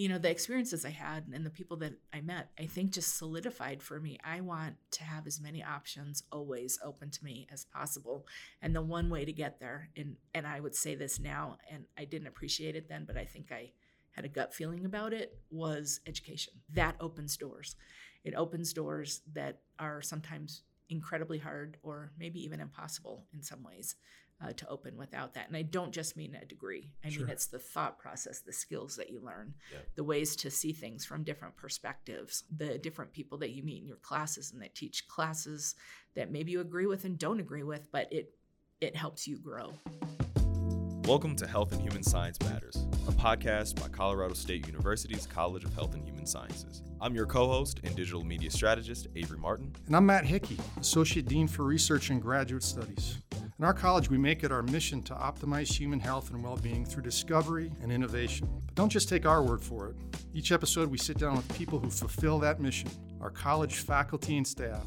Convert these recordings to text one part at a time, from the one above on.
you know, the experiences I had and the people that I met, I think just solidified for me. I want to have as many options always open to me as possible. And the one way to get there, and and I would say this now, and I didn't appreciate it then, but I think I had a gut feeling about it, was education. That opens doors. It opens doors that are sometimes incredibly hard or maybe even impossible in some ways uh, to open without that. And I don't just mean a degree. I Sure. mean it's the thought process, the skills that you learn, Yeah. the ways to see things from different perspectives, the different people that you meet in your classes and that teach classes that maybe you agree with and don't agree with, but it it helps you grow. Welcome to Health and Human Science Matters, a podcast by Colorado State University's College of Health and Human Sciences. I'm your co host and digital media strategist, Avery Martin. And I'm Matt Hickey, Associate Dean for Research and Graduate Studies. In our college, we make it our mission to optimize human health and well being through discovery and innovation. But don't just take our word for it. Each episode, we sit down with people who fulfill that mission our college faculty and staff.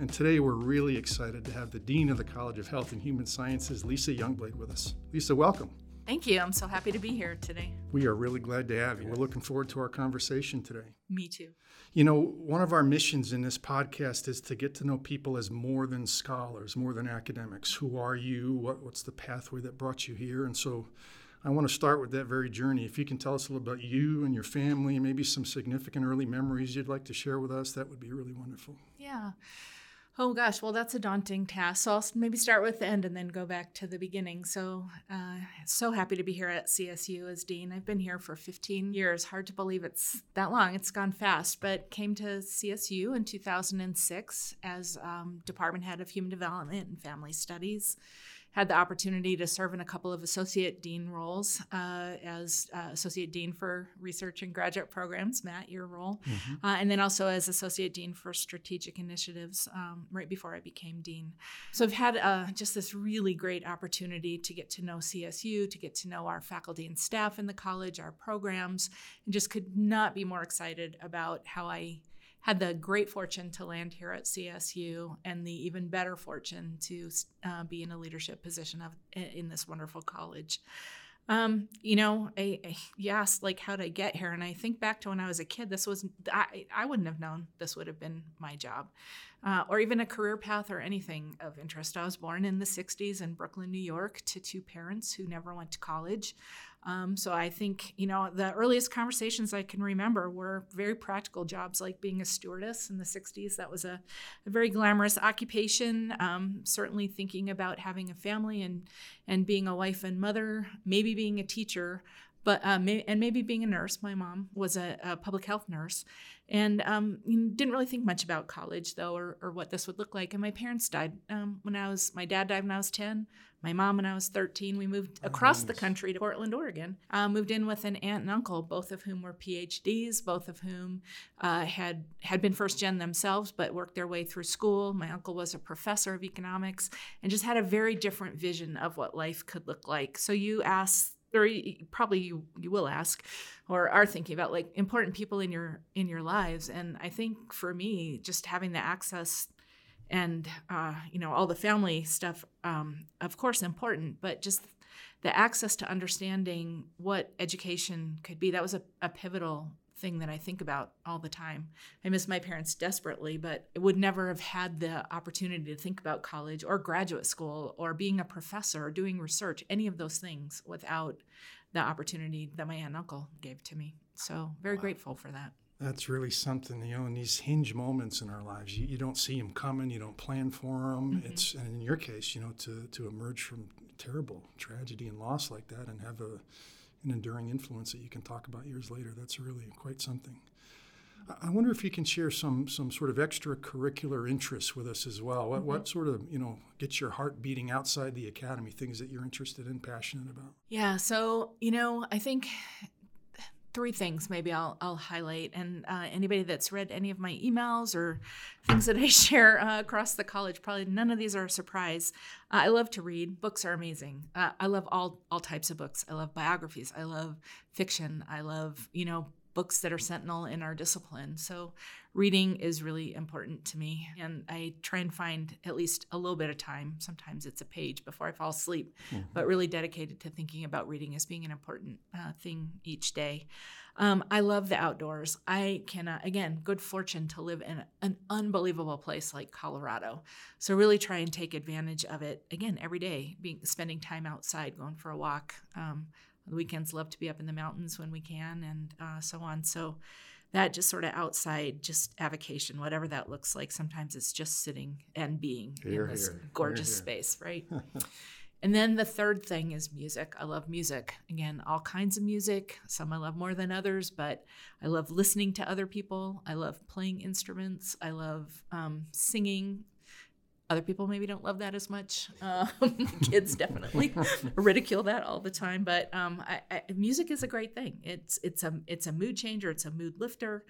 And today, we're really excited to have the Dean of the College of Health and Human Sciences, Lisa Youngblade, with us. Lisa, welcome. Thank you. I'm so happy to be here today. We are really glad to have you. We're looking forward to our conversation today. Me too. You know, one of our missions in this podcast is to get to know people as more than scholars, more than academics. Who are you? What, what's the pathway that brought you here? And so I want to start with that very journey. If you can tell us a little about you and your family, and maybe some significant early memories you'd like to share with us, that would be really wonderful. Yeah. Oh gosh, well that's a daunting task. So I'll maybe start with the end and then go back to the beginning. So, uh, so happy to be here at CSU as dean. I've been here for 15 years. Hard to believe it's that long. It's gone fast. But came to CSU in 2006 as um, department head of human development and family studies. Had the opportunity to serve in a couple of associate dean roles uh, as uh, associate dean for research and graduate programs. Matt, your role uh, and then also as associate dean for strategic initiatives um, right before I became dean. So I've had uh, just this really great opportunity to get to know CSU, to get to know our faculty and staff in the college, our programs, and just could not be more excited about how I had the great fortune to land here at CSU and the even better fortune to uh, be in a leadership position of in this wonderful college. Um, you know, I, I, asked like how did I get here, and I think back to when I was a kid. This was I, I wouldn't have known this would have been my job, uh, or even a career path or anything of interest. I was born in the '60s in Brooklyn, New York, to two parents who never went to college. Um, so I think you know the earliest conversations I can remember were very practical jobs, like being a stewardess in the '60s. That was a, a very glamorous occupation. Um, certainly thinking about having a family and and being a wife and mother, maybe being a teacher, but uh, may, and maybe being a nurse. My mom was a, a public health nurse, and um, didn't really think much about college though, or, or what this would look like. And my parents died um, when I was. My dad died when I was ten. My mom when I was thirteen. We moved across the country to Portland, Oregon. Uh, moved in with an aunt and uncle, both of whom were PhDs, both of whom uh, had had been first gen themselves, but worked their way through school. My uncle was a professor of economics, and just had a very different vision of what life could look like. So you ask or probably you, you will ask or are thinking about like important people in your in your lives and i think for me just having the access and uh, you know all the family stuff um, of course important but just the access to understanding what education could be that was a, a pivotal thing that i think about all the time. I miss my parents desperately but I would never have had the opportunity to think about college or graduate school or being a professor or doing research any of those things without the opportunity that my aunt and uncle gave to me. So very grateful for that That's really something, you know, in these hinge moments in our lives, you, you don't see them coming, you don't plan for them. Mm-hmm. It's, and in your case, you know, to, to emerge from terrible tragedy and loss like that and have a, an enduring influence that you can talk about years later, that's really quite something. I- I wonder if you can share some some sort of extracurricular interests with us as well. What, mm-hmm. what sort of you know gets your heart beating outside the academy? Things that you're interested in, passionate about. Yeah, so you know, I think three things maybe I'll I'll highlight, and uh, anybody that's read any of my emails or things that I share uh, across the college, probably none of these are a surprise. Uh, I love to read. Books are amazing. Uh, I love all all types of books. I love biographies. I love fiction. I love you know books that are sentinel in our discipline. So reading is really important to me and I try and find at least a little bit of time. Sometimes it's a page before I fall asleep, but really dedicated to thinking about reading as being an important uh, thing each day. Um, I love the outdoors. I cannot, again, good fortune to live in an unbelievable place like Colorado. So really try and take advantage of it again every day, being spending time outside, going for a walk. Um, the weekends love to be up in the mountains when we can, and uh, so on. So that just sort of outside, just avocation, whatever that looks like. Sometimes it's just sitting and being Here, in this here. gorgeous Here, space, right? And then the third thing is music. I love music. Again, all kinds of music. Some I love more than others, but I love listening to other people. I love playing instruments. I love um, singing. Other people maybe don't love that as much. Um, kids definitely ridicule that all the time. But um, I, I, music is a great thing. It's it's a it's a mood changer. It's a mood lifter.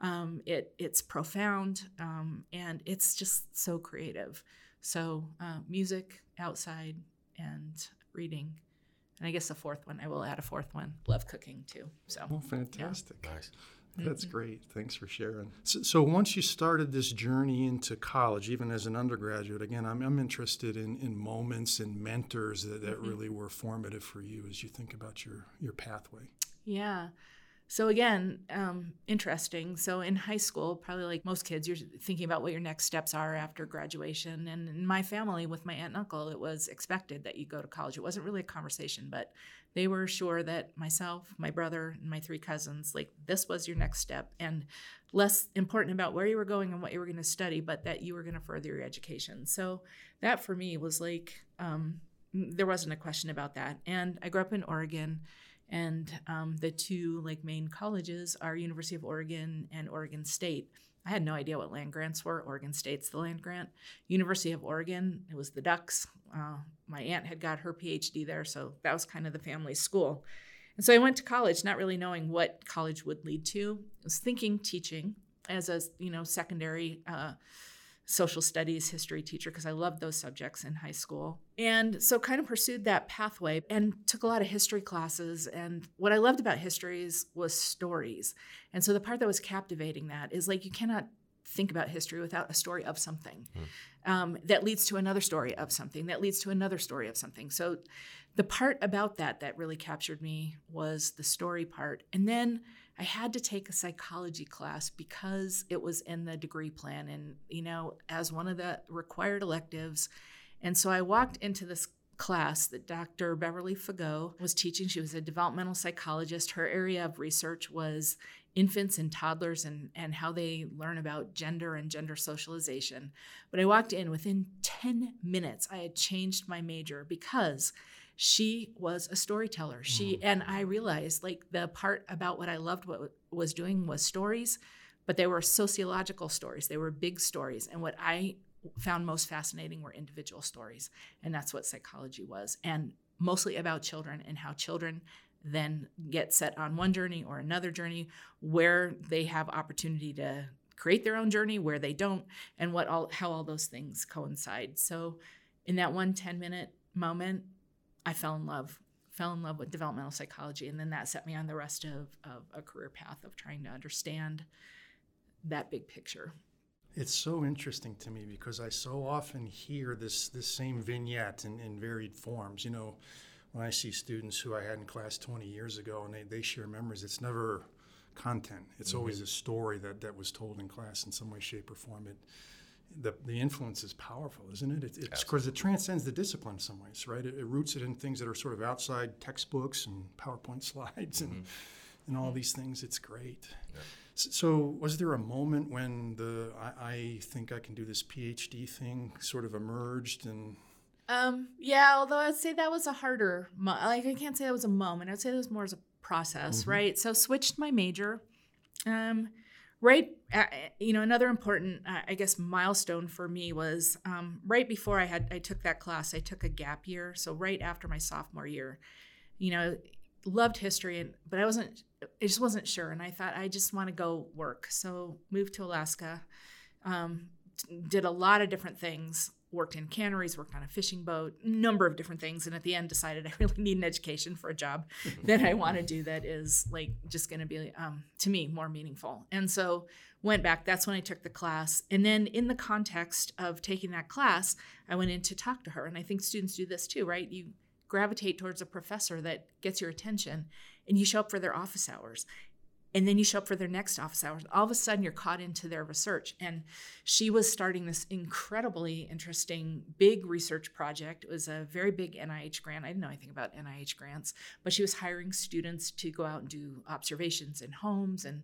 Um, it it's profound um, and it's just so creative. So uh, music outside and reading. And I guess the fourth one, I will add a fourth one. Love cooking too. So Oh, fantastic. Nice. That's great. Thanks for sharing. So, so, once you started this journey into college, even as an undergraduate, again, I'm, I'm interested in, in moments and mentors that, that really were formative for you as you think about your, your pathway. Yeah. So again, um, interesting. So in high school, probably like most kids, you're thinking about what your next steps are after graduation. And in my family, with my aunt and uncle, it was expected that you go to college. It wasn't really a conversation, but they were sure that myself, my brother, and my three cousins, like this was your next step, and less important about where you were going and what you were going to study, but that you were going to further your education. So that for me was like um, there wasn't a question about that. And I grew up in Oregon and um, the two like main colleges are University of Oregon and Oregon State. I had no idea what land grants were. Oregon State's the land grant. University of Oregon, it was the Ducks. Uh, my aunt had got her PhD there, so that was kind of the family school. And so I went to college, not really knowing what college would lead to. I was thinking teaching as a you know secondary uh, social studies history teacher because I loved those subjects in high school. And so kind of pursued that pathway and took a lot of history classes. And what I loved about histories was stories. And so the part that was captivating that is like you cannot think about history without a story of something um, that leads to another story of something that leads to another story of something. So the part about that that really captured me was the story part. And then I had to take a psychology class because it was in the degree plan and, you know, as one of the required electives. And so I walked into this class that Dr. Beverly Fagot was teaching. She was a developmental psychologist. Her area of research was infants and toddlers and, and how they learn about gender and gender socialization. But I walked in within 10 minutes, I had changed my major because she was a storyteller. She mm. and I realized like the part about what I loved what was doing was stories, but they were sociological stories. They were big stories. And what I found most fascinating were individual stories. And that's what psychology was. And mostly about children and how children then get set on one journey or another journey where they have opportunity to create their own journey, where they don't, and what all how all those things coincide. So in that one 10 minute moment, I fell in love, fell in love with developmental psychology. And then that set me on the rest of, of a career path of trying to understand that big picture. It's so interesting to me because I so often hear this this same vignette in, in varied forms. You know, when I see students who I had in class 20 years ago and they, they share memories, it's never content. It's mm-hmm. always a story that, that was told in class in some way, shape, or form. It, the, the influence is powerful, isn't it? it it's because it transcends the discipline in some ways, right? It, it roots it in things that are sort of outside textbooks and PowerPoint slides and, and all these things. It's great. S- So, was there a moment when the I, I think I can do this PhD thing sort of emerged and Um, yeah, although I'd say that was a harder, mo- like I can't say that was a moment. I'd say that was more as a process, right? So switched my major. Um, right, you know, another important, uh, I guess, milestone for me was um, right before I had I took that class. I took a gap year, so right after my sophomore year. You know, loved history, and but I wasn't, I just wasn't sure, and I thought I just want to go work. So moved to Alaska. Um, did a lot of different things worked in canneries worked on a fishing boat number of different things and at the end decided i really need an education for a job that i want to do that is like just going to be um, to me more meaningful. And so went back that's when i took the class. And then in the context of taking that class i went in to talk to her. And i think students do this too right? You gravitate towards a professor that gets your attention and you show up for their office hours and then you show up for their next office hours. All of a sudden you're caught into their research. And she was starting this incredibly interesting big research project. It was a very big nih grant. I didn't know anything about nih grants but she was hiring students to go out and do observations in homes and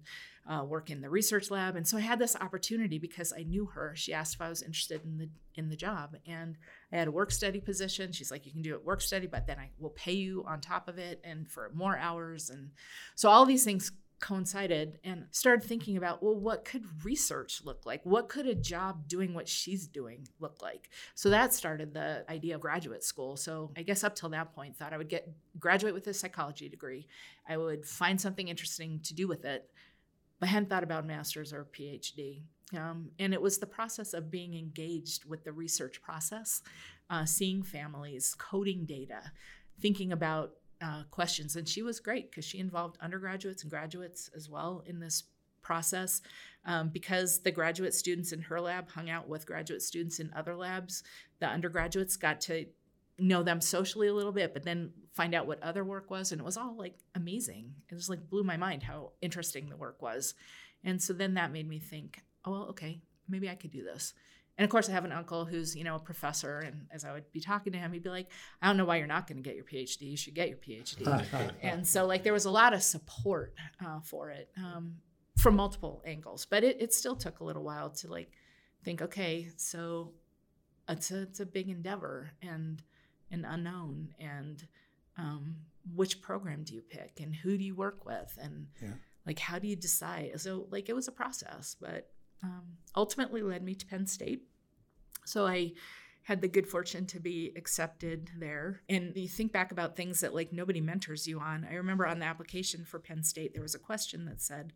uh, work in the research lab. And so i had this opportunity because i knew her. She asked if i was interested in the in the job. And i had a work study position. She's like you can do it work study but then i will pay you on top of it and for more hours. And so all these things coincided and started thinking about well what could research look like? What could a job doing what she's doing look like? So that started the idea of graduate school. So i guess up till that point thought i would get graduate with a psychology degree. I would find something interesting to do with it but hadn't thought about master's or phd um, and it was the process of being engaged with the research process uh, seeing families coding data thinking about uh, questions. And she was great because she involved undergraduates and graduates as well in this process. Um, because the graduate students in her lab hung out with graduate students in other labs, the undergraduates got to know them socially a little bit, but then find out what other work was. And it was all like amazing. It was like blew my mind how interesting the work was. And so then that made me think, oh, well, okay, maybe I could do this. And of course, I have an uncle who's, you know, a professor. And as I would be talking to him, he'd be like, I don't know why you're not going to get your PhD. You should get your PhD. and so, like, there was a lot of support uh, for it um, from multiple angles. But it, it still took a little while to, like, think, okay, so it's a, it's a big endeavor and an unknown. And um, which program do you pick? And who do you work with? And, yeah. like, how do you decide? So, like, it was a process. But um, ultimately led me to Penn State. So I had the good fortune to be accepted there. And you think back about things that like nobody mentors you on. I remember on the application for Penn State, there was a question that said,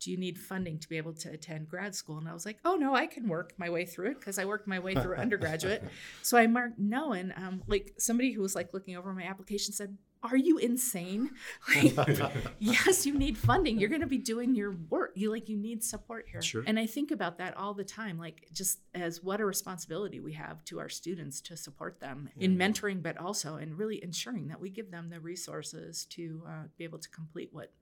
do you need funding to be able to attend grad school? And I was like, oh no, I can work my way through it because I worked my way through undergraduate. So I marked no, and um, like somebody who was like looking over my application said, are you insane? Like, yes, you need funding. You're going to be doing your work. You like you need support here. Sure. And I think about that all the time, like just as what a responsibility we have to our students to support them yeah. in mentoring, but also in really ensuring that we give them the resources to uh, be able to complete what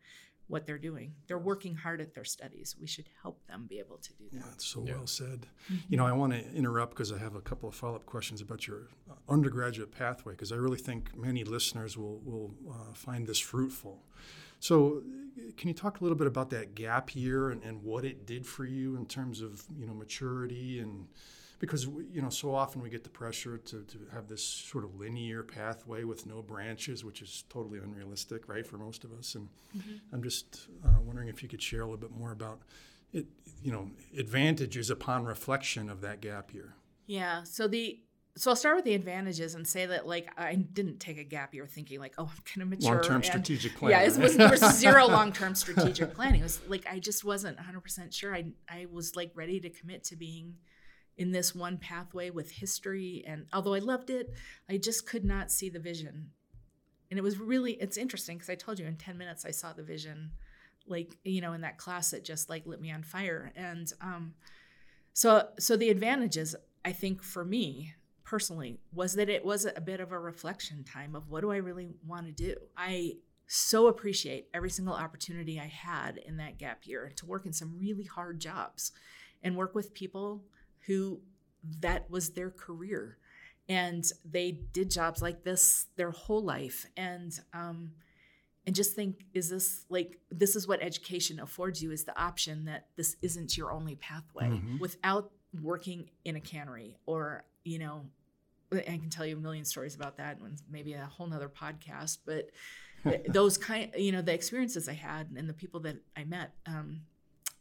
what they're doing. They're working hard at their studies. We should help them be able to do that. Yeah, that's so yeah. well said. Mm-hmm. You know, I want to interrupt because I have a couple of follow up questions about your uh, undergraduate pathway because I really think many listeners will, will uh, find this fruitful. So, can you talk a little bit about that gap year and, and what it did for you in terms of you know maturity and because you know so often we get the pressure to, to have this sort of linear pathway with no branches which is totally unrealistic right for most of us and mm-hmm. i'm just uh, wondering if you could share a little bit more about it you know advantages upon reflection of that gap year yeah so the so I'll start with the advantages and say that like I didn't take a gap year thinking like oh I'm gonna mature long-term strategic plan. Yeah, it was there was zero long-term strategic planning. It was like I just wasn't 100 percent sure. I I was like ready to commit to being in this one pathway with history and although I loved it, I just could not see the vision. And it was really it's interesting because I told you in 10 minutes I saw the vision like you know in that class that just like lit me on fire and um so so the advantages I think for me personally was that it was a bit of a reflection time of what do I really want to do. I so appreciate every single opportunity I had in that gap year to work in some really hard jobs and work with people who that was their career and they did jobs like this their whole life and um, and just think is this like this is what education affords you is the option that this isn't your only pathway mm-hmm. without working in a cannery or you know i can tell you a million stories about that and maybe a whole nother podcast but those kind you know the experiences i had and the people that i met um,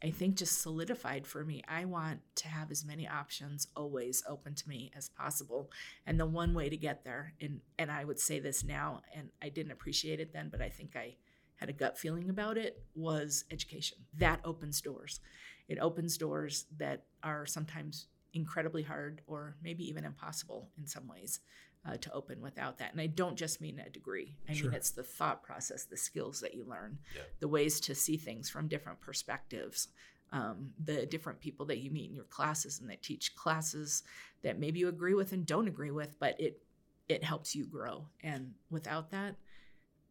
I think just solidified for me. I want to have as many options always open to me as possible. And the one way to get there, and, and I would say this now, and I didn't appreciate it then, but I think I had a gut feeling about it, was education. That opens doors. It opens doors that are sometimes incredibly hard or maybe even impossible in some ways uh, to open without that. And I don't just mean a degree. I sure. mean it's the thought process, the skills that you learn, yeah. the ways to see things from different perspectives, um, the different people that you meet in your classes and that teach classes that maybe you agree with and don't agree with, but it it helps you grow. And without that,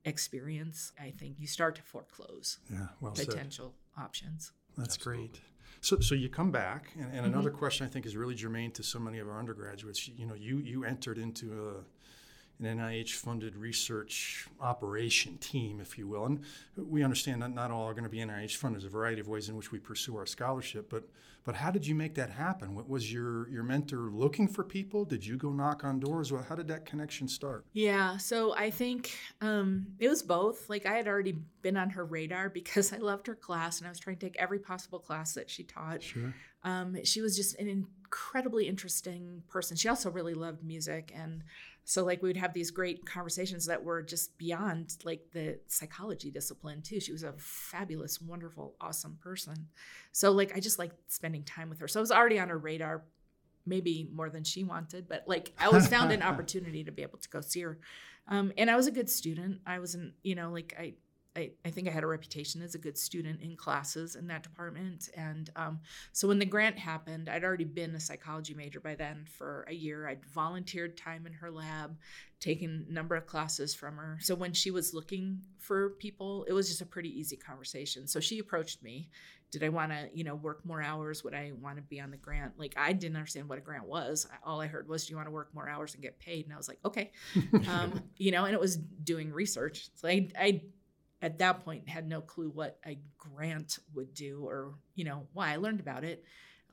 experience, I think you start to foreclose Yeah, well said. potential options. That's Absolutely. great. So, so you come back, and, and another mm-hmm. question I think is really germane to so many of our undergraduates. You know, you you entered into a, an NIH-funded research operation team, if you will, and we understand that not all are going to be NIH-funded. There's a variety of ways in which we pursue our scholarship, but but how did you make that happen? What was your your mentor looking for people? Did you go knock on doors? Well, how did that connection start? Yeah, so I think um, it was both. Like I had already been on her radar because I loved her class and I was trying to take every possible class that she taught. Sure. Um, she was just an incredibly interesting person. She also really loved music, and so like we would have these great conversations that were just beyond like the psychology discipline too. She was a fabulous, wonderful, awesome person. So like I just liked spending time with her. So I was already on her radar, maybe more than she wanted, but like I always found an opportunity to be able to go see her. Um, and I was a good student. I wasn't, you know, like I I, I think I had a reputation as a good student in classes in that department. And um, so when the grant happened, I'd already been a psychology major by then for a year. I'd volunteered time in her lab, taken a number of classes from her. So when she was looking for people, it was just a pretty easy conversation. So she approached me. Did I want to, you know, work more hours? Would I want to be on the grant? Like I didn't understand what a grant was. All I heard was, "Do you want to work more hours and get paid?" And I was like, "Okay," um, you know. And it was doing research. So I, I at that point had no clue what a grant would do or you know why i learned about it.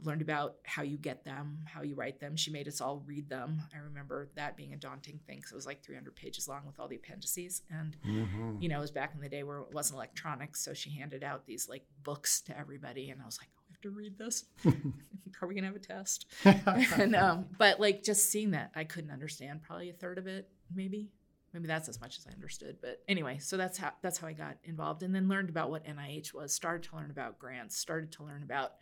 I learned about how you get them how you write them. She made us all read them. I remember that being a daunting thing because it was like 300 pages long with all the appendices. And Mm-hmm. you know it was back in the day where it wasn't electronic so she handed out these like books to everybody and i was like oh, we have to read this. Are we gonna have a test? And um but like just seeing that i couldn't understand probably a third of it maybe maybe that's as much as I understood. But anyway, so that's how that's how I got involved, and then learned about what NIH was. Started to learn about grants. Started to learn about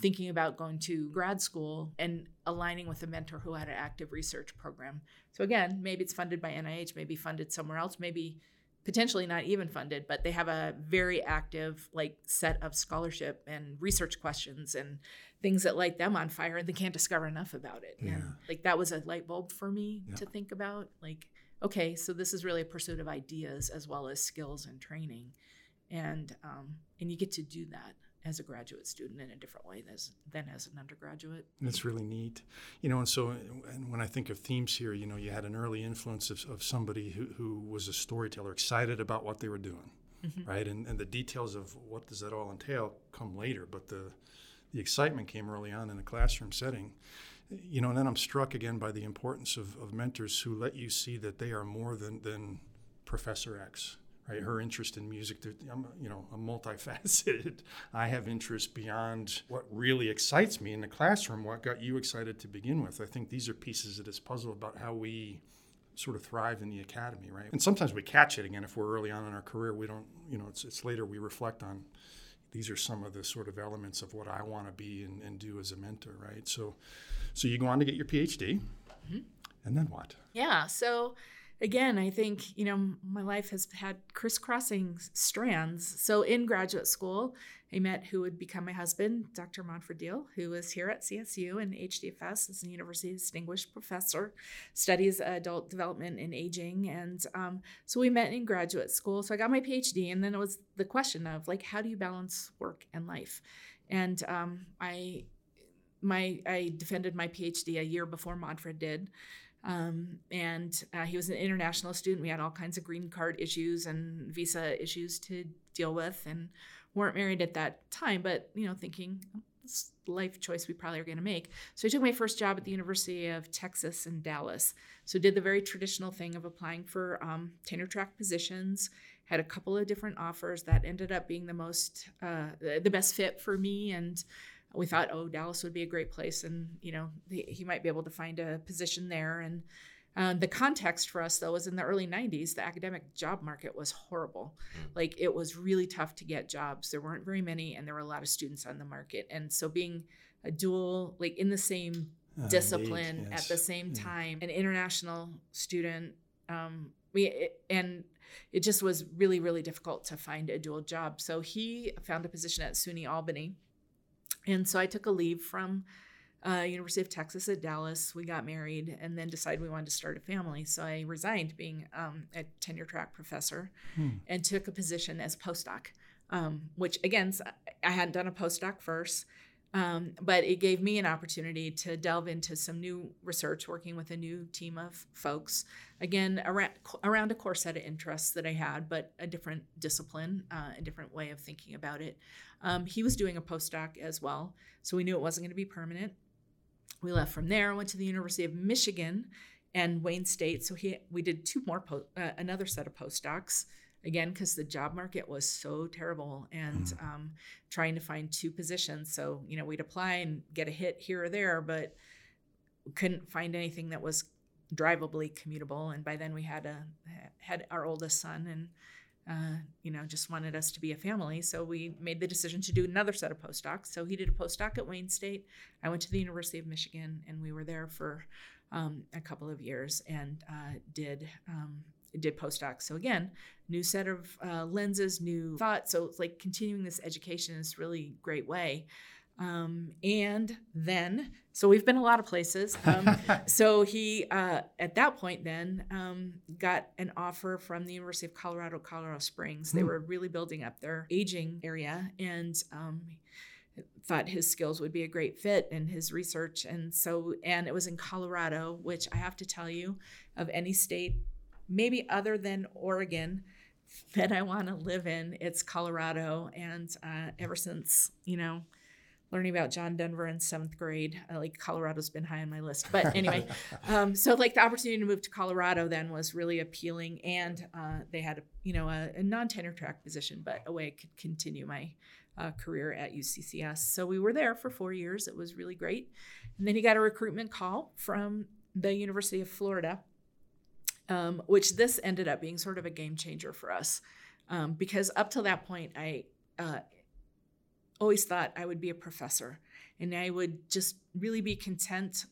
thinking about going to grad school and aligning with a mentor who had an active research program. So again, maybe it's funded by NIH, maybe funded somewhere else, maybe potentially not even funded, but they have a very active like set of scholarship and research questions and things that light them on fire and they can't discover enough about it. Yeah. And like that was a light bulb for me Yeah. to think about. Like okay, so this is really a pursuit of ideas as well as skills and training, and um, and you get to do that as a graduate student in a different way as, than as an undergraduate. That's really neat. You know, and so and when I think of themes here, you know, you had an early influence of, of somebody who, who was a storyteller, excited about what they were doing, right? And, and the details of what does that all entail come later, but the, the excitement came early on in a classroom setting. You know, and then I'm struck again by the importance of, of mentors who let you see that they are more than, than Professor X, right? Her interest in music, I'm, you know, I'm multifaceted. I have interests beyond what really excites me in the classroom, what got you excited to begin with. I think these are pieces of this puzzle about how we sort of thrive in the academy, right? And sometimes we catch it again if we're early on in our career. We don't, you know, it's, it's later we reflect on these are some of the sort of elements of what I want to be and, and do as a mentor, right? So, so you go on to get your PhD, mm-hmm. and then what? Yeah. So again, I think, you know, my life has had crisscrossing strands. So in graduate school, I met who would become my husband, Dr. Manfred Diehl, who is here at CSU and HDFS as a university distinguished professor, studies adult development and aging. And um, so we met in graduate school. So I got my PhD, and then it was the question of like, how do you balance work and life? And um, I, my, I defended my PhD a year before Manfred did. Um, and uh, he was an international student. We had all kinds of green card issues and visa issues to deal with, and weren't married at that time. But you know, thinking "Oh, this life choice we probably are going to make. So I took my first job at the University of Texas in Dallas. So did the very traditional thing of applying for um, tenure track positions. Had a couple of different offers that ended up being the most, uh, the the best fit for me and we thought, oh, Dallas would be a great place, and you know, he, he might be able to find a position there. And uh, the context for us, though, was in the early '90s. The academic job market was horrible. Like it was really tough to get jobs. There weren't very many, and there were a lot of students on the market. And so, being a dual, like in the same Uh, indeed, discipline at the same Yeah. time, an international student. Um, we it, and it just was really, really difficult to find a dual job. So he found a position at SUNY Albany. And so I took a leave from uh, University of Texas at Dallas. We got married and then decided we wanted to start a family. So I resigned being um, a tenure track professor Hmm. and took a position as postdoc, um, which again, I hadn't done a postdoc first. Um, but it gave me an opportunity to delve into some new research, working with a new team of folks. Again, around, around a core set of interests that I had, but a different discipline, uh, a different way of thinking about it. Um, he was doing a postdoc as well, so we knew it wasn't going to be permanent. We left from there, went to the University of Michigan and Wayne State. So he, we did two more, po- uh, another set of postdocs again because the job market was so terrible and um, trying to find two positions. So you know we'd apply and get a hit here or there, but couldn't find anything that was drivably commutable. And by then we had a had our oldest son and. Uh, you know, just wanted us to be a family. So we made the decision to do another set of postdocs. So he did a postdoc at Wayne State. I went to the University of Michigan, and we were there for um, a couple of years and uh, did um, did postdocs. So again, new set of uh, lenses, new thoughts. So it's like continuing this education this really great way. Um, and then, so we've been a lot of places. Um, so he, uh, at that point, then um, got an offer from the University of Colorado, Colorado Springs. They Hmm. were really building up their aging area and um, thought his skills would be a great fit in his research. And so, and it was in Colorado, which I have to tell you, of any state, maybe other than Oregon, that I want to live in, it's Colorado. And uh, ever since, you know, learning about John Denver in seventh grade. Uh, like Colorado's been high on my list, but anyway, um, so like the opportunity to move to Colorado then was really appealing, and uh, they had a you know a, a non-tenure track position, but a way I could continue my uh, career at UCCS. So we were there for four years. It was really great, and then he got a recruitment call from the University of Florida, um, which this ended up being sort of a game changer for us, um, because up till that point I. Uh, always thought I would be a professor and I would just really be content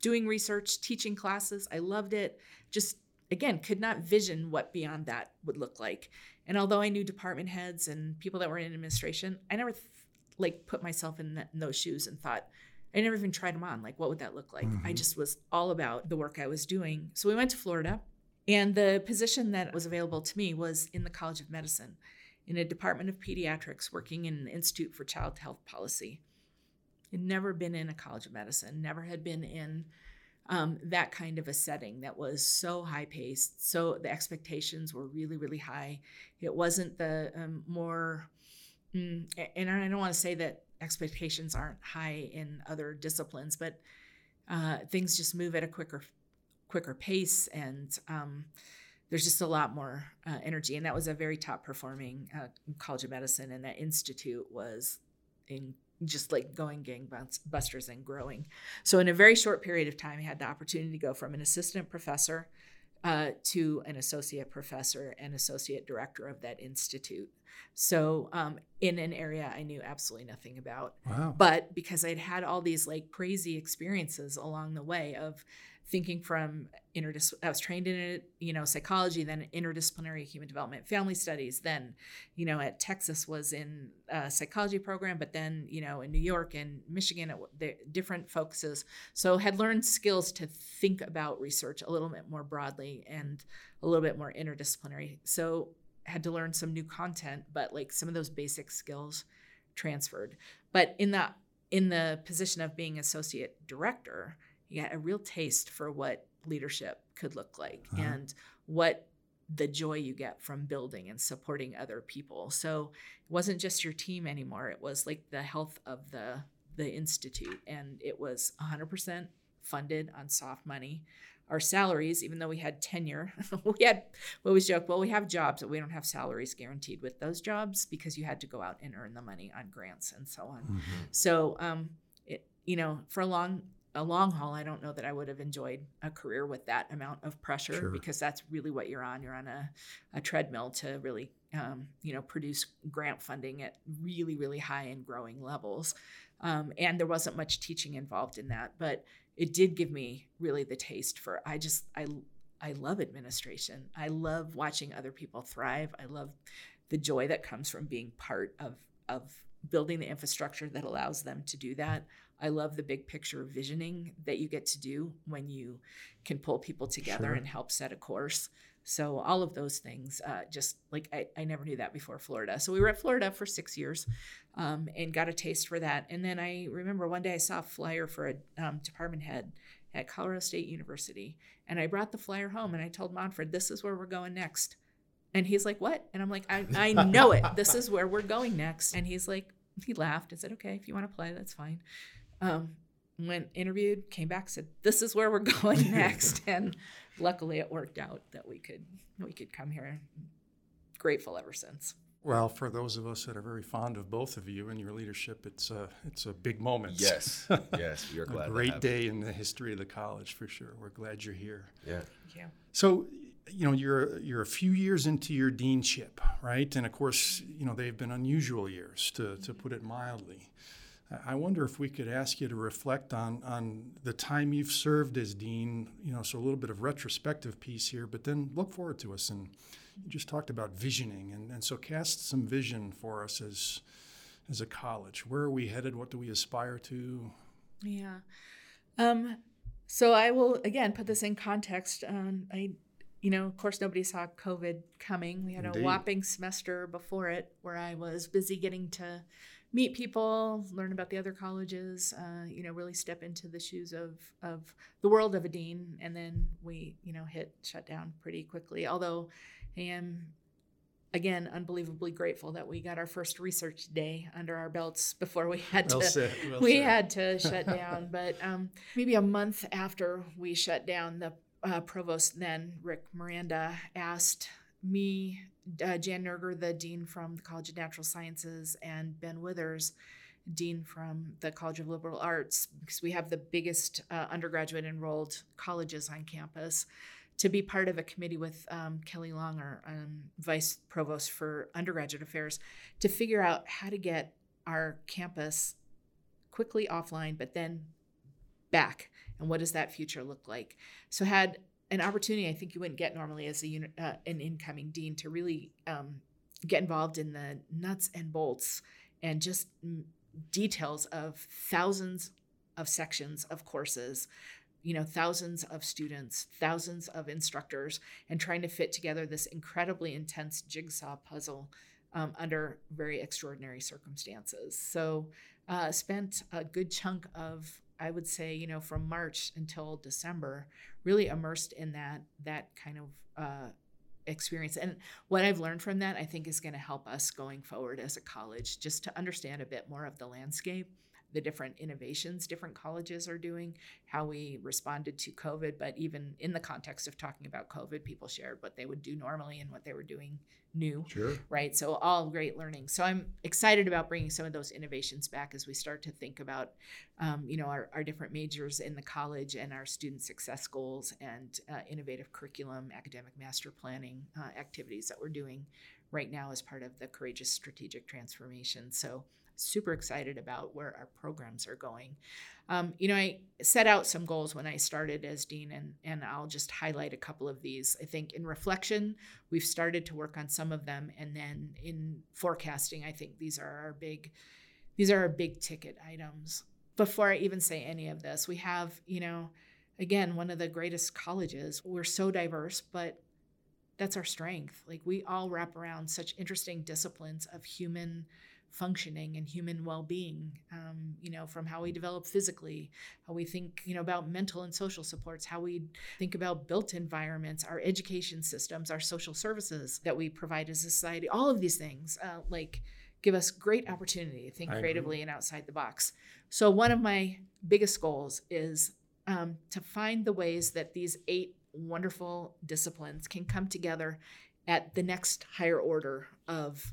doing research, teaching classes. I loved it. Just again, could not vision what beyond that would look like. And although I knew department heads and people that were in administration, I never th- like put myself in, that, in those shoes and thought I never even tried them on. Like, what would that look like? I Mhm. just was all about the work I was doing. So we went to Florida, and the position that was available to me was in the College of Medicine in a department of pediatrics working in an institute for child health policy had never been in a college of medicine never had been in um, that kind of a setting that was so high paced so the expectations were really really high it wasn't the um, more mm, and i don't want to say that expectations aren't high in other disciplines but uh, things just move at a quicker quicker pace and um, there's just a lot more uh, energy. And that was a very top performing uh, college of medicine and that institute was in just like going gangbusters and growing. So in a very short period of time i had the opportunity to go from an assistant professor uh, to an associate professor and associate director of that institute so um, in an area i knew absolutely nothing about Wow. but because I'd had all these like crazy experiences along the way of thinking from interdis I was trained in it, you know, psychology, then interdisciplinary human development, family studies, then, you know, at Texas was in a psychology program, but then, you know, in New York and Michigan, it, the different focuses. So had learned skills to think about research a little bit more broadly and a little bit more interdisciplinary. So had to learn some new content, but like some of those basic skills transferred. But in the in the position of being associate director, you got a real taste for what leadership could look like Uh-huh. and what the joy you get from building and supporting other people. So it wasn't just your team anymore. It was like the health of the the institute and it was 100% funded on soft money. Our salaries, even though we had tenure, we had we always joke, well, we have jobs, but we don't have salaries guaranteed with those jobs because you had to go out and earn the money on grants and so on. Mhm. So, um, it, you know, for a long a long haul, I don't know that I would have enjoyed a career with that amount of pressure Sure. because that's really what you're on. You're on a, a treadmill to really, um, you know, produce grant funding at really, really high and growing levels. Um, and there wasn't much teaching involved in that, but it did give me really the taste for. I just I I love administration. I love watching other people thrive. I love the joy that comes from being part of of building the infrastructure that allows them to do that. I love the big picture visioning that you get to do when you can pull people together Sure. and help set a course. So all of those things, uh, just like I, I never knew that before Florida. So we were at Florida for six years, um, and got a taste for that. And then I remember one day I saw a flyer for a um, department head at Colorado State University, and I brought the flyer home and I told Manfred, "This is where we're going next." And he's like, "What?" And I'm like, "I, I know it. This is where we're going next." And he's like, he laughed and said, "Okay, if you want to play, that's fine." Um, went interviewed, came back, said, "This is where we're going next." and luckily, it worked out that we could we could come here. Grateful ever since. Well, for those of us that are very fond of both of you and your leadership, it's a it's a big moment. Yes, yes, we are glad. a to great have day in the history of the college for sure. We're glad you're here. Yeah. Thank you. So, you know, you're you're a few years into your deanship, right? And of course, you know they've been unusual years, to to put it mildly. I- I wonder if we could ask you to reflect on on the time you've served as dean. You know, so a little bit of retrospective piece here, but then look forward to us. And you just talked about visioning, and, and so cast some vision for us as as a college. Where are we headed? What do we aspire to? Yeah. Um, so I will again put this in context. Um, I, you know, of course, nobody saw COVID coming. We had Indeed. a whopping semester before it where I was busy getting to meet people, learn about the other colleges. Uh, you know, really step into the shoes of of the world of a dean, and then we, you know, hit shut down pretty quickly. Although I am again unbelievably grateful that we got our first research day under our belts before we had Well to said, well we said. had to shut down but um, maybe a month after we shut down the uh, provost then rick miranda asked me uh, jan nerger the dean from the college of natural sciences and ben withers dean from the college of liberal arts because we have the biggest uh, undergraduate enrolled colleges on campus to be part of a committee with um, Kelly Long, our um, vice provost for undergraduate affairs, to figure out how to get our campus quickly offline, but then back. And what does that future look like? So, had an opportunity I think you wouldn't get normally as a uni- uh, an incoming dean to really um, get involved in the nuts and bolts and just details of thousands of sections of courses you know thousands of students thousands of instructors and trying to fit together this incredibly intense jigsaw puzzle um, under very extraordinary circumstances so uh, spent a good chunk of i would say you know from march until december really immersed in that that kind of uh, experience. And what i've learned from that i think is going to help us going forward as a college just to understand a bit more of the landscape the different innovations different colleges are doing, how we responded to COVID. But even in the context of talking about COVID, people shared what they would do normally and what they were doing new, Sure. right? So, all great learning. So, I'm excited about bringing some of those innovations back as we start to think about, um, you know, our, our different majors in the college and our student success goals and uh, innovative curriculum, academic master planning uh, activities that we're doing right now as part of the Courageous Strategic Transformation. So, super excited about where our programs are going. Um, you know, I set out some goals when I started as dean, and and I'll just highlight a couple of these. I think in reflection, we've started to work on some of them, and then in forecasting, I think these are our big, these are our big ticket items. Before I even say any of this, we have you know, again, one of the greatest colleges. We're so diverse, but that's our strength. Like we all wrap around such interesting disciplines of human functioning and human well-being um, you know from how we develop physically how we think you know about mental and social supports how we think about built environments our education systems our social services that we provide as a society all of these things uh, like give us great opportunity to think I agree. creatively and outside the box so one of my biggest goals is um, to find the ways that these eight wonderful disciplines can come together at the next higher order of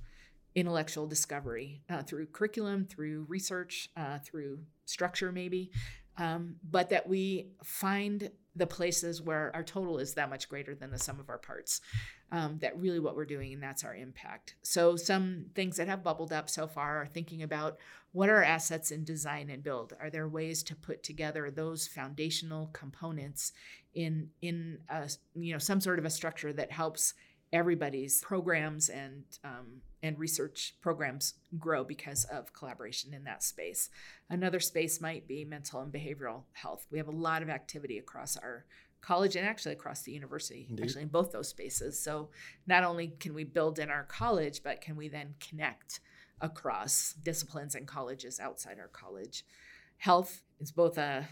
intellectual discovery uh, through curriculum, through research, uh, through structure, maybe, um, but that we find the places where our total is that much greater than the sum of our parts. Um, that really what we're doing, and that's our impact. So, some things that have bubbled up so far are thinking about what are assets in design and build. Are there ways to put together those foundational components in in a, you know some sort of a structure that helps everybody's programs and um, and research programs grow because of collaboration in that space. Another space might be mental and behavioral health. We have a lot of activity across our college and actually across the university, Indeed. actually in both those spaces. So not only can we build in our college, but can we then connect across disciplines and colleges outside our college? Health is both a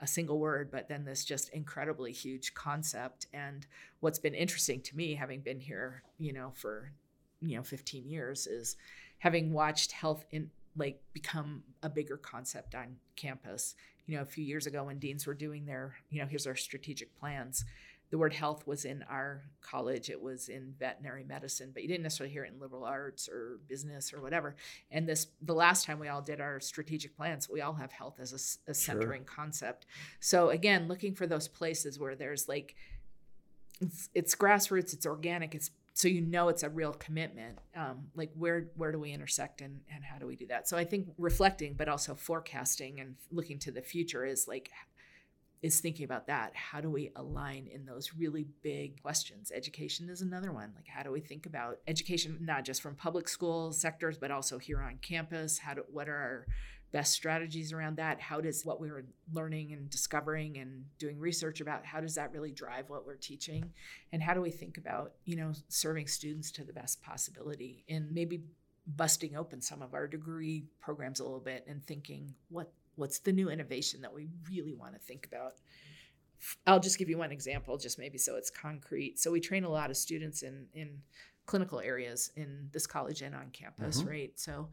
a single word, but then this just incredibly huge concept. And what's been interesting to me, having been here, you know, for you know 15 years, is having watched health in like become a bigger concept on campus. You know, a few years ago when deans were doing their, you know, here's our strategic plans the word health was in our college it was in veterinary medicine but you didn't necessarily hear it in liberal arts or business or whatever. And this the last time we all did our strategic plans we all have health as a, a centering sure. concept. So again looking for those places where there's like it's, it's grassroots it's organic it's so you know it's a real commitment um, like where where do we intersect and, and how do we do that? So i think reflecting but also forecasting and looking to the future is like is thinking about that. How do we align in those really big questions? Education is another one. Like, how do we think about education, not just from public school sectors, but also here on campus? How do, what are our best strategies around that? How does what we were learning and discovering and doing research about, how does that really drive what we're teaching? And how do we think about, you know, serving students to the best possibility and maybe busting open some of our degree programs a little bit and thinking what what's the new innovation that we really want to think about i'll just give you one example just maybe so it's concrete so we train a lot of students in in clinical areas in this college and on campus mm-hmm. right so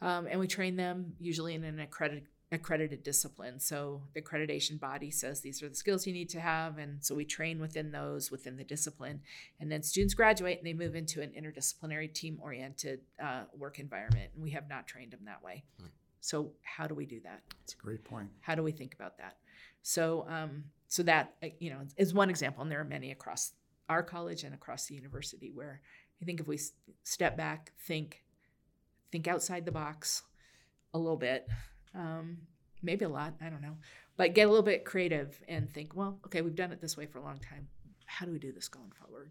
um, and we train them usually in an accredited accredited discipline. So the accreditation body says these are the skills you need to have. And so we train within those within the discipline. And then students graduate and they move into an interdisciplinary team oriented uh, work environment. And we have not trained them that way. So how do we do that? That's a great point. How do we think about that? So um, so that uh, you know is one example, and there are many across our college and across the university where I think if we step back, think, think outside the box a little bit, um, maybe a lot, I don't know, but get a little bit creative and think, well, okay, we've done it this way for a long time. How do we do this going forward?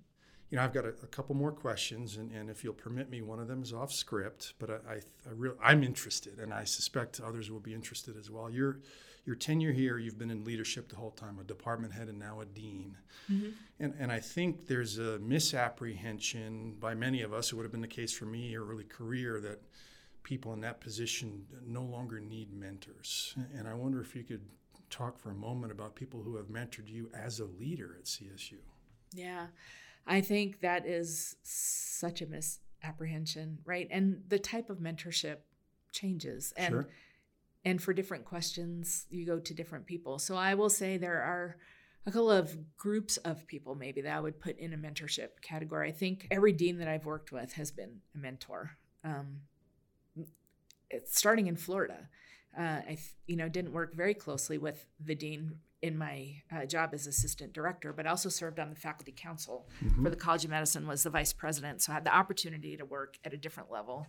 You know, I've got a, a, couple more questions, and, and if you'll permit me, one of them is off script, but I, I, I real, I'm interested, and I suspect others will be interested as well. Your, your tenure here, you've been in leadership the whole time, a department head and now a dean. Mm-hmm. And, and I think there's a misapprehension by many of us, it would have been the case for me early career, that people in that position no longer need mentors. And I wonder if you could talk for a moment about people who have mentored you as a leader at CSU. Yeah. I think that is such a misapprehension, right? And the type of mentorship changes. And sure. and for different questions, you go to different people. So I will say there are a couple of groups of people maybe that I would put in a mentorship category. I think every dean that I've worked with has been a mentor. Um, it's starting in Florida. Uh, I, you know, didn't work very closely with the dean in my uh, job as assistant director, but also served on the faculty council mm-hmm. for the College of Medicine, was the vice president. So I had the opportunity to work at a different level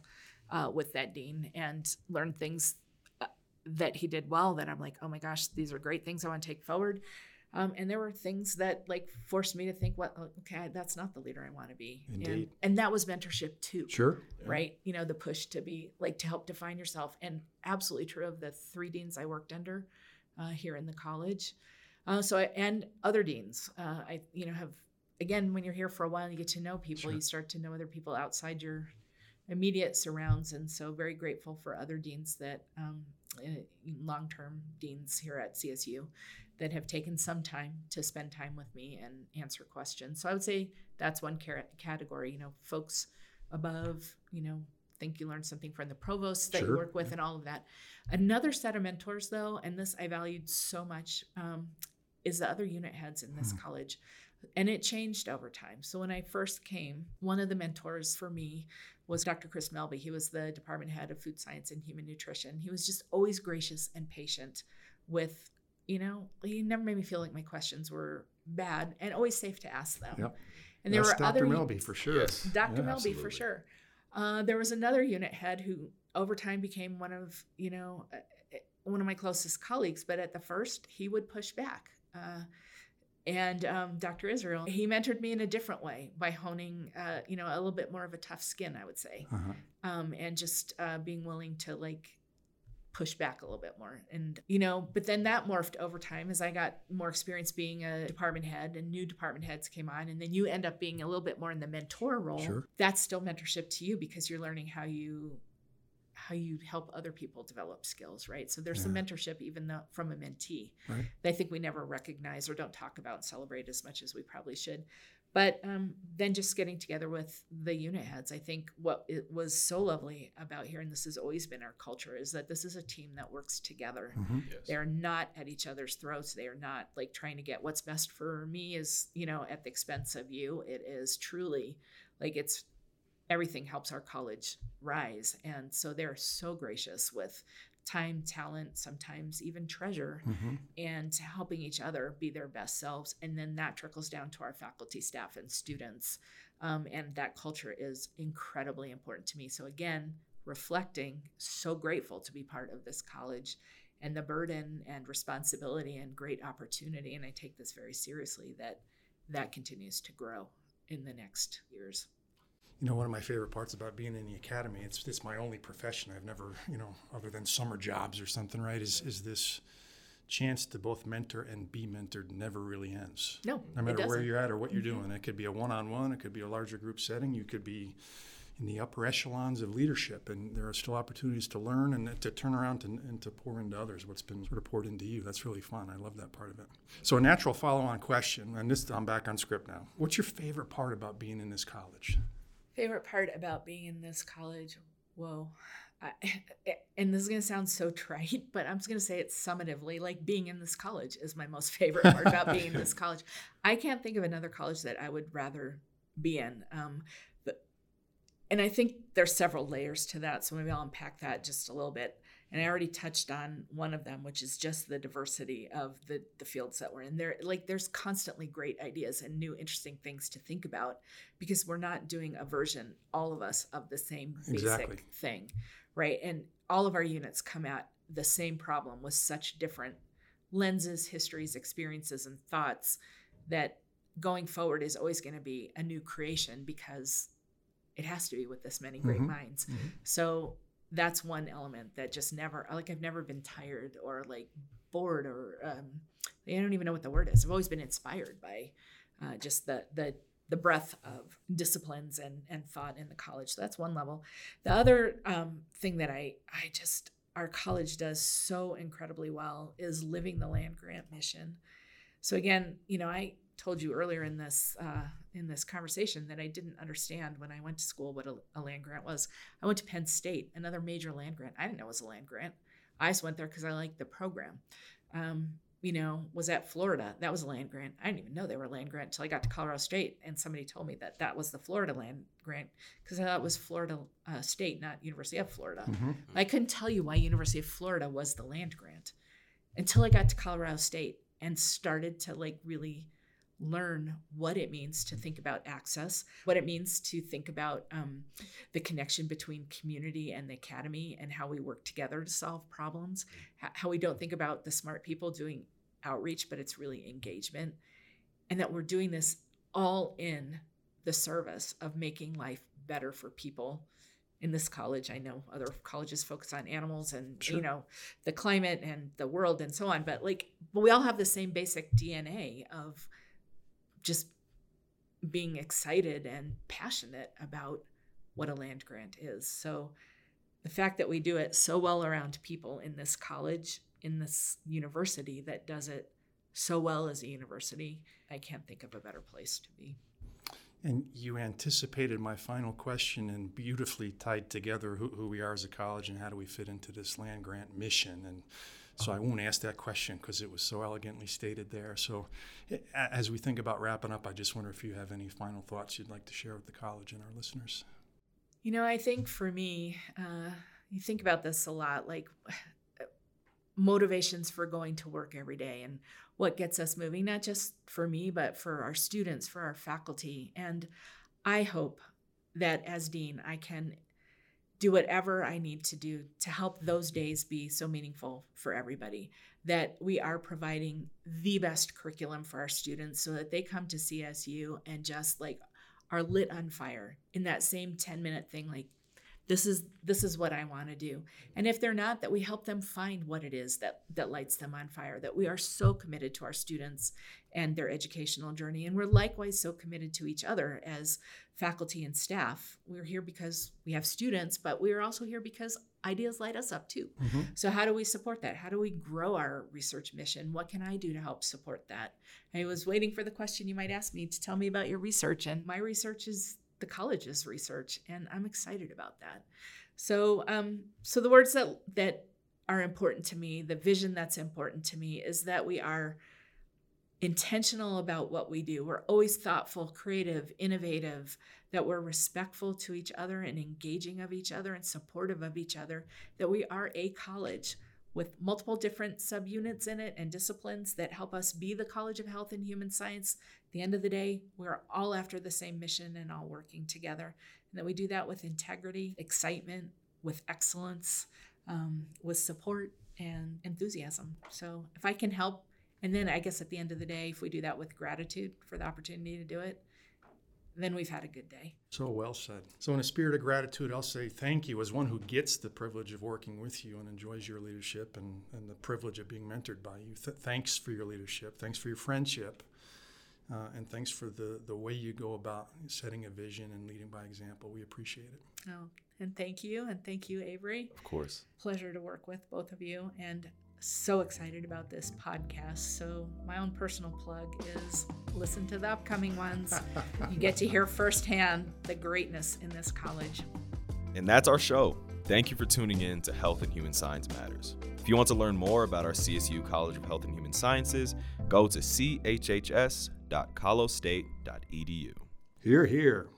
uh, with that dean and learn things uh, that he did well that I'm like, oh my gosh, these are great things I want to take forward. Um, and there were things that like forced me to think, what, well, okay, that's not the leader I want to be. Indeed. And, and that was mentorship too. Sure. Yeah. Right. You know, the push to be like to help define yourself. And absolutely true of the three deans I worked under uh, here in the college. Uh, so I, and other deans, uh, I you know have again when you're here for a while, you get to know people. Sure. You start to know other people outside your immediate surrounds, and so very grateful for other deans that um, eh, long-term deans here at CSU that have taken some time to spend time with me and answer questions. So I would say that's one category. You know, folks above, you know, think you learned something from the provosts that sure. you work with and all of that. Another set of mentors, though, and this I valued so much, um, is the other unit heads in this hmm. college. And it changed over time. So when I first came, one of the mentors for me was Dr. Chris Melby. He was the department head of food science and human nutrition. He was just always gracious and patient with, you know, he never made me feel like my questions were bad and always safe to ask them. Yep. And there That's were Dr. other Melby for sure. Yes. Dr. Yeah, Melby absolutely. for sure. Uh, there was another unit head who over time became one of you know uh, one of my closest colleagues but at the first he would push back uh, And um, Dr. Israel, he mentored me in a different way by honing, uh, you know, a little bit more of a tough skin, I would say, Uh-huh. um, and just uh, being willing to like push back a little bit more. And, you know, but then that morphed over time as I got more experience being a department head and new department heads came on. And then you end up being a little bit more in the mentor role. Sure. That's still mentorship to you because you're learning how you how you help other people develop skills, right? So there's some mentorship even though, from a mentee Right. that I think we never recognize or don't talk about and celebrate as much as we probably should. But um, then just getting together with the unit heads, I think what it was so lovely about here, and this has always been our culture, is that this is a team that works together. hmm Yes. They're not at each other's throats. They are not like trying to get what's best for me is, you know, at the expense of you. It is truly like it's everything helps our college rise. And so they're so gracious with time, talent, sometimes even treasure hmm and helping each other be their best selves. And then that trickles down to our faculty, staff, and students. Um, and that culture is incredibly important to me. So, again, reflecting, so grateful to be part of this college and the burden and responsibility and great opportunity. And I take this very seriously that that continues to grow in the next years. You know, one of my favorite parts about being in the academy, it's it's my only profession. I've never, you know, other than summer jobs or something, right? Is is this chance to both mentor and be mentored never really ends. No, No matter where you're at or what you're Mhm. doing. It could be a one on one, it could be a larger group setting, you could be in the upper echelons of leadership, and there are still opportunities to learn and to turn around and, and to pour into others what's been sort of poured into you. That's really fun. I love that part of it. So, a natural follow on question, and this I'm back on script now. What's your favorite part about being in this college? Favorite part about being in this college? Whoa. I, and this is going to sound so trite, but I'm just going to say it summatively like being in this college is my most favorite part about being in this college. I can't think of another college that I would rather be in. Um, but, and I think there's several layers to that. So maybe I'll unpack that just a little bit. And I already touched on one of them, which is just the diversity of the, the fields that we're in. There, like, there's constantly great ideas and new interesting things to think about because we're not doing a version, all of us, of the same basic Exactly. thing, right? And all of our units come at the same problem with such different lenses, histories, experiences, and thoughts that going forward is always going to be a new creation because it has to be with this many great Mhm. minds. Mhm. So that's one element that just never, like, I've never been tired or like bored or um, I don't even know what the word is. I've always been inspired by uh, just the the the breadth of disciplines and and thought in the college. So that's one level. The other um, thing that I I just our college does so incredibly well is living the land grant mission. So again, you know, I told you earlier in this uh, in this conversation that I didn't understand when I went to school what a, a land grant was. I went to Penn State, another major land grant. I didn't know it was a land grant. I just went there because I liked the program. Um, you know, was at Florida. That was a land grant. I didn't even know they were a land grant until I got to Colorado State, and somebody told me that that was the Florida land grant because I thought it was Florida uh, State, not University of Florida. Mhm. I couldn't tell you why University of Florida was the land grant until I got to Colorado State and started to like really learn what it means to think about access, what it means to think about um, the connection between community and the academy, and how we work together to solve problems. How, we don't think about the smart people doing outreach, but it's really engagement, and that we're doing this all in the service of making life better for people in this college. I know other colleges focus on animals and Sure. you know the climate and the world and so on, but like but we all have the same basic DNA of just being excited and passionate about what a land grant is. So the fact that we do it so well around people in this college, in this university that does it so well as a university, I can't think of a better place to be. And you anticipated my final question and beautifully tied together who, who we are as a college and how do we fit into this land grant mission. And so I won't ask that question because it was so elegantly stated there. So as we think about wrapping up, I just wonder if you have any final thoughts you'd like to share with the college and our listeners. You know, I think for me, uh, you think about this a lot like motivations for going to work every day and what gets us moving, not just for me, but for our students, for our faculty. And I hope that as Dean, I can do whatever I need to do to help those days be so meaningful for everybody. That we are providing the best curriculum for our students so that they come to CSU and just like are lit on fire in that same 10 minute thing like this is this is what i want to do. And if they're not that we help them find what it is that that lights them on fire that we are so committed to our students and their educational journey. And we're likewise so committed to each other as faculty and staff. We're here because we have students but we're also here because ideas light us up too. Mm-hmm. so how do we support that? How do we grow our research mission? What can i do to help support that? I was waiting for the question you might ask me to tell me about your research and my research is the college's research, and I'm excited about that. So, um, so the words that that are important to me, the vision that's important to me, is that we are intentional about what we do. We're always thoughtful, creative, innovative, that we're respectful to each other and engaging of each other and supportive of each other, that we are a college with multiple different subunits in it and disciplines that help us be the College of Health and Human Science. At the end of the day, we're all after the same mission and all working together. And that we do that with integrity, excitement, with excellence, um, with support and enthusiasm. So if I can help, and then I guess at the end of the day, if we do that with gratitude for the opportunity to do it, then we've had a good day. So well said. So, in a spirit of gratitude, I'll say thank you as one who gets the privilege of working with you and enjoys your leadership and, and the privilege of being mentored by you. Th- thanks for your leadership. Thanks for your friendship. Uh, and thanks for the, the way you go about setting a vision and leading by example. We appreciate it. Oh, and thank you. And thank you, Avery. Of course. Pleasure to work with both of you. And so excited about this podcast. So, my own personal plug is listen to the upcoming ones. you get to hear firsthand the greatness in this college. And that's our show. Thank you for tuning in to Health and Human Science Matters. If you want to learn more about our CSU College of Health and Human Sciences, go to chhs.colostate.edu. Here, here.